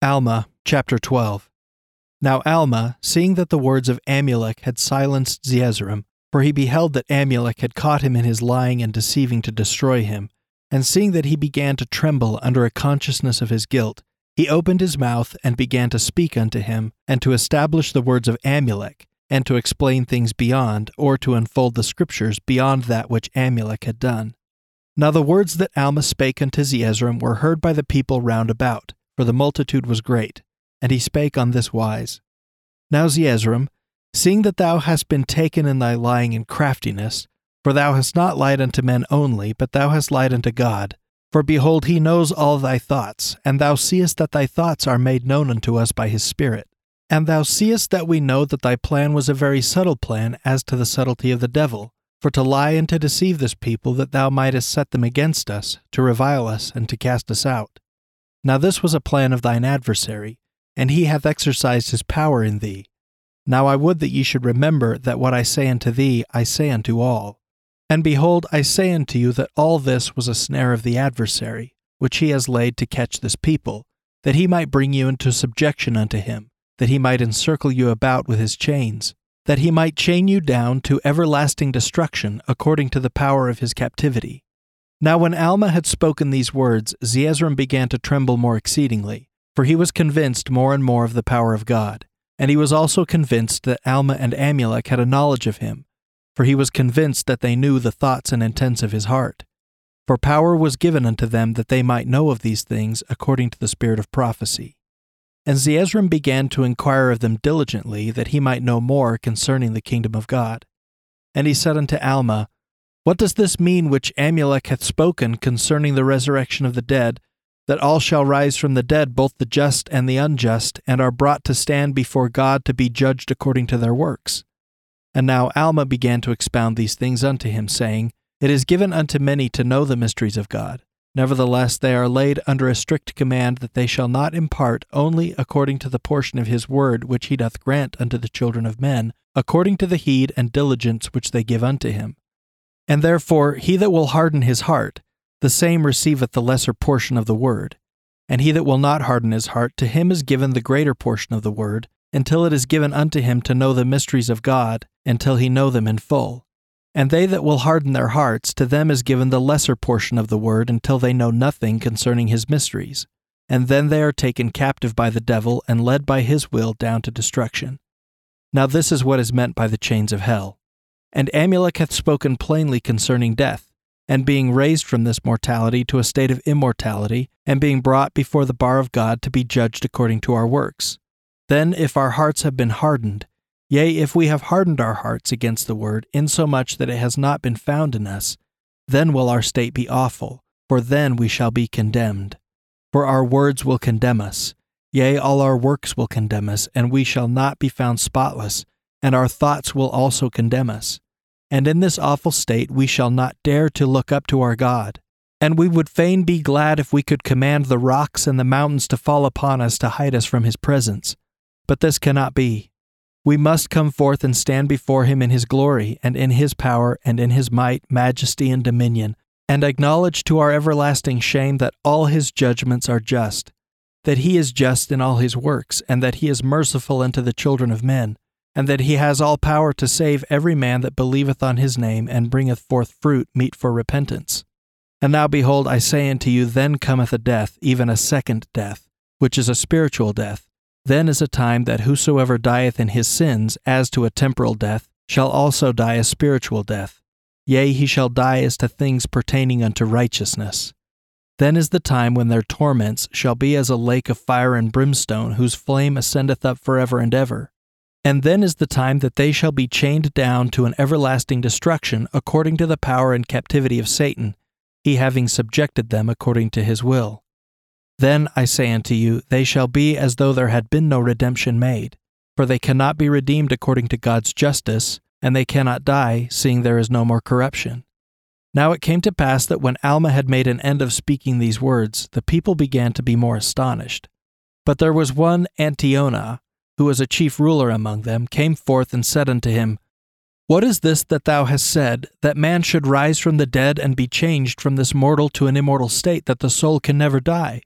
Alma chapter 12 Now Alma, seeing that the words of Amulek had silenced Zeezrom, for he beheld that Amulek had caught him in his lying and deceiving to destroy him, and seeing that he began to tremble under a consciousness of his guilt, he opened his mouth and began to speak unto him, and to establish the words of Amulek, and to explain things beyond, or to unfold the scriptures beyond that which Amulek had done. Now the words that Alma spake unto Zeezrom were heard by the people round about, for the multitude was great. And he spake on this wise Now, Zeezrom, seeing that thou hast been taken in thy lying and craftiness, for thou hast not lied unto men only, but thou hast lied unto God. For behold, he knows all thy thoughts, and thou seest that thy thoughts are made known unto us by his Spirit. And thou seest that we know that thy plan was a very subtle plan as to the subtlety of the devil, for to lie and to deceive this people that thou mightest set them against us, to revile us, and to cast us out. Now this was a plan of thine adversary, and he hath exercised his power in thee. Now I would that ye should remember that what I say unto thee I say unto all. And behold, I say unto you that all this was a snare of the adversary, which he has laid to catch this people, that he might bring you into subjection unto him, that he might encircle you about with his chains, that he might chain you down to everlasting destruction according to the power of his captivity now, when Alma had spoken these words, Zeezrom began to tremble more exceedingly, for he was convinced more and more of the power of God. And he was also convinced that Alma and Amulek had a knowledge of him, for he was convinced that they knew the thoughts and intents of his heart. For power was given unto them that they might know of these things according to the spirit of prophecy. And Zeezrom began to inquire of them diligently, that he might know more concerning the kingdom of God. And he said unto Alma, what does this mean which Amulek hath spoken concerning the resurrection of the dead, that all shall rise from the dead, both the just and the unjust, and are brought to stand before God to be judged according to their works? And now Alma began to expound these things unto him, saying, It is given unto many to know the mysteries of God. Nevertheless, they are laid under a strict command that they shall not impart only according to the portion of his word which he doth grant unto the children of men, according to the heed and diligence which they give unto him. And therefore he that will harden his heart, the same receiveth the lesser portion of the word. And he that will not harden his heart, to him is given the greater portion of the word, until it is given unto him to know the mysteries of God, until he know them in full. And they that will harden their hearts, to them is given the lesser portion of the word, until they know nothing concerning his mysteries. And then they are taken captive by the devil, and led by his will down to destruction. Now this is what is meant by the chains of hell. And Amulek hath spoken plainly concerning death, and being raised from this mortality to a state of immortality, and being brought before the bar of God to be judged according to our works. Then, if our hearts have been hardened, yea, if we have hardened our hearts against the word, insomuch that it has not been found in us, then will our state be awful, for then we shall be condemned. For our words will condemn us, yea, all our works will condemn us, and we shall not be found spotless and our thoughts will also condemn us. And in this awful state we shall not dare to look up to our God. And we would fain be glad if we could command the rocks and the mountains to fall upon us to hide us from his presence. But this cannot be. We must come forth and stand before him in his glory, and in his power, and in his might, majesty, and dominion, and acknowledge to our everlasting shame that all his judgments are just, that he is just in all his works, and that he is merciful unto the children of men and that he has all power to save every man that believeth on his name and bringeth forth fruit meet for repentance. And now behold, I say unto you, then cometh a death, even a second death, which is a spiritual death. Then is a time that whosoever dieth in his sins, as to a temporal death, shall also die a spiritual death. Yea, he shall die as to things pertaining unto righteousness. Then is the time when their torments shall be as a lake of fire and brimstone, whose flame ascendeth up for ever and ever. And then is the time that they shall be chained down to an everlasting destruction according to the power and captivity of Satan, he having subjected them according to his will. Then, I say unto you, they shall be as though there had been no redemption made, for they cannot be redeemed according to God's justice, and they cannot die, seeing there is no more corruption. Now it came to pass that when Alma had made an end of speaking these words, the people began to be more astonished. But there was one Antionah, who was a chief ruler among them, came forth and said unto him, What is this that thou hast said, that man should rise from the dead and be changed from this mortal to an immortal state, that the soul can never die?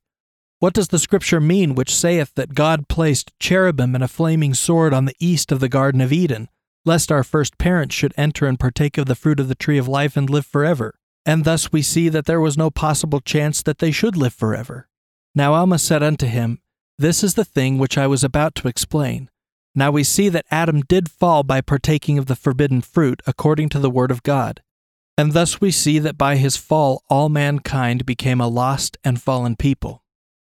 What does the scripture mean which saith that God placed cherubim and a flaming sword on the east of the Garden of Eden, lest our first parents should enter and partake of the fruit of the tree of life and live forever? And thus we see that there was no possible chance that they should live forever. Now Alma said unto him, This is the thing which I was about to explain. Now we see that Adam did fall by partaking of the forbidden fruit according to the word of God. And thus we see that by his fall all mankind became a lost and fallen people.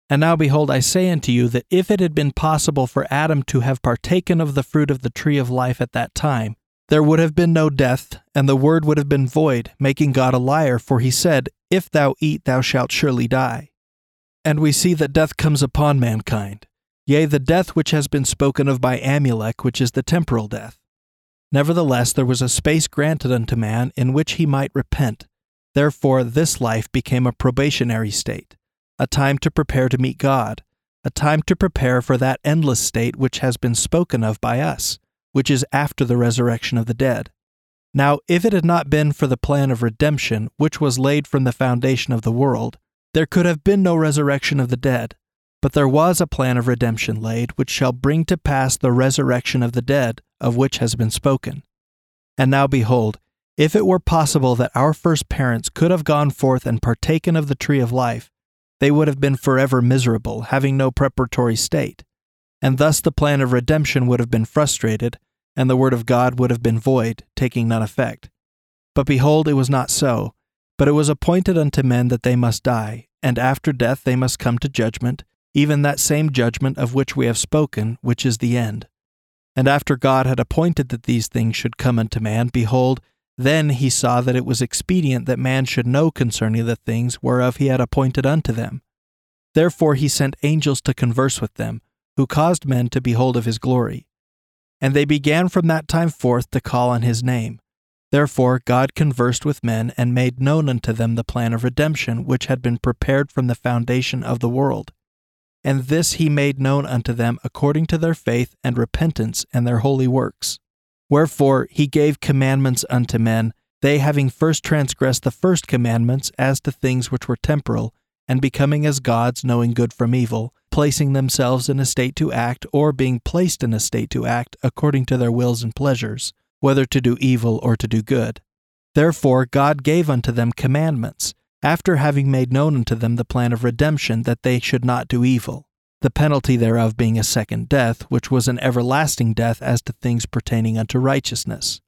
And now behold, I say unto you that if it had been possible for Adam to have partaken of the fruit of the tree of life at that time, there would have been no death, and the word would have been void, making God a liar, for he said, If thou eat, thou shalt surely die. And we see that death comes upon mankind, yea, the death which has been spoken of by Amulek, which is the temporal death. Nevertheless, there was a space granted unto man in which he might repent. Therefore, this life became a probationary state a time to prepare to meet God, a time to prepare for that endless state which has been spoken of by us, which is after the resurrection of the dead. Now, if it had not been for the plan of redemption which was laid from the foundation of the world, there could have been no resurrection of the dead. But there was a plan of redemption laid, which shall bring to pass the resurrection of the dead, of which has been spoken. And now behold, if it were possible that our first parents could have gone forth and partaken of the tree of life, they would have been forever miserable, having no preparatory state. And thus the plan of redemption would have been frustrated, and the word of God would have been void, taking none effect. But behold, it was not so. But it was appointed unto men that they must die, and after death they must come to judgment, even that same judgment of which we have spoken, which is the end. And after God had appointed that these things should come unto man, behold, then he saw that it was expedient that man should know concerning the things whereof he had appointed unto them. Therefore he sent angels to converse with them, who caused men to behold of his glory. And they began from that time forth to call on his name. Therefore God conversed with men and made known unto them the plan of redemption which had been prepared from the foundation of the world. And this he made known unto them according to their faith and repentance and their holy works. Wherefore he gave commandments unto men, they having first transgressed the first commandments as to things which were temporal, and becoming as gods, knowing good from evil, placing themselves in a state to act, or being placed in a state to act according to their wills and pleasures, whether to do evil or to do good. Therefore God gave unto them commandments, after having made known unto them the plan of redemption, that they should not do evil the penalty thereof being a second death, which was an everlasting death as to things pertaining unto righteousness.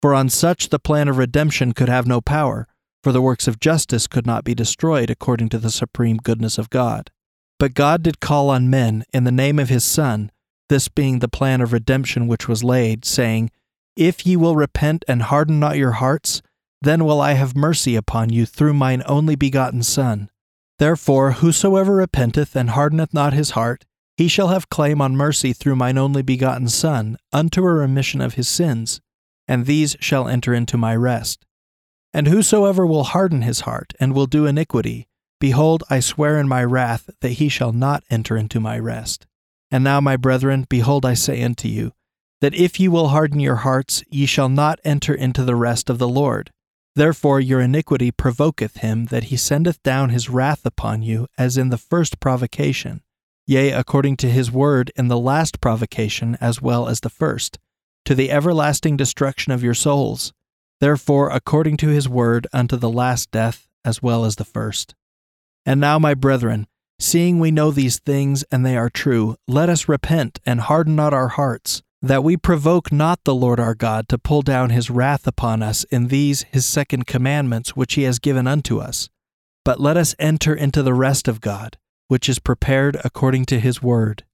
For on such the plan of redemption could have no power, for the works of justice could not be destroyed according to the supreme goodness of God. But God did call on men in the name of his Son, this being the plan of redemption which was laid, saying, If ye will repent and harden not your hearts, then will I have mercy upon you through mine only begotten Son Therefore, whosoever repenteth and hardeneth not his heart, he shall have claim on mercy through mine only begotten Son, unto a remission of his sins, and these shall enter into my rest. And whosoever will harden his heart, and will do iniquity, behold, I swear in my wrath that he shall not enter into my rest. And now, my brethren, behold, I say unto you, that if ye will harden your hearts, ye shall not enter into the rest of the Lord. Therefore your iniquity provoketh him that he sendeth down his wrath upon you, as in the first provocation, yea, according to his word in the last provocation as well as the first, to the everlasting destruction of your souls. Therefore, according to his word, unto the last death as well as the first. And now, my brethren, seeing we know these things and they are true, let us repent and harden not our hearts that we provoke not the Lord our God to pull down his wrath upon us in these his second commandments which he has given unto us, but let us enter into the rest of God, which is prepared according to his word.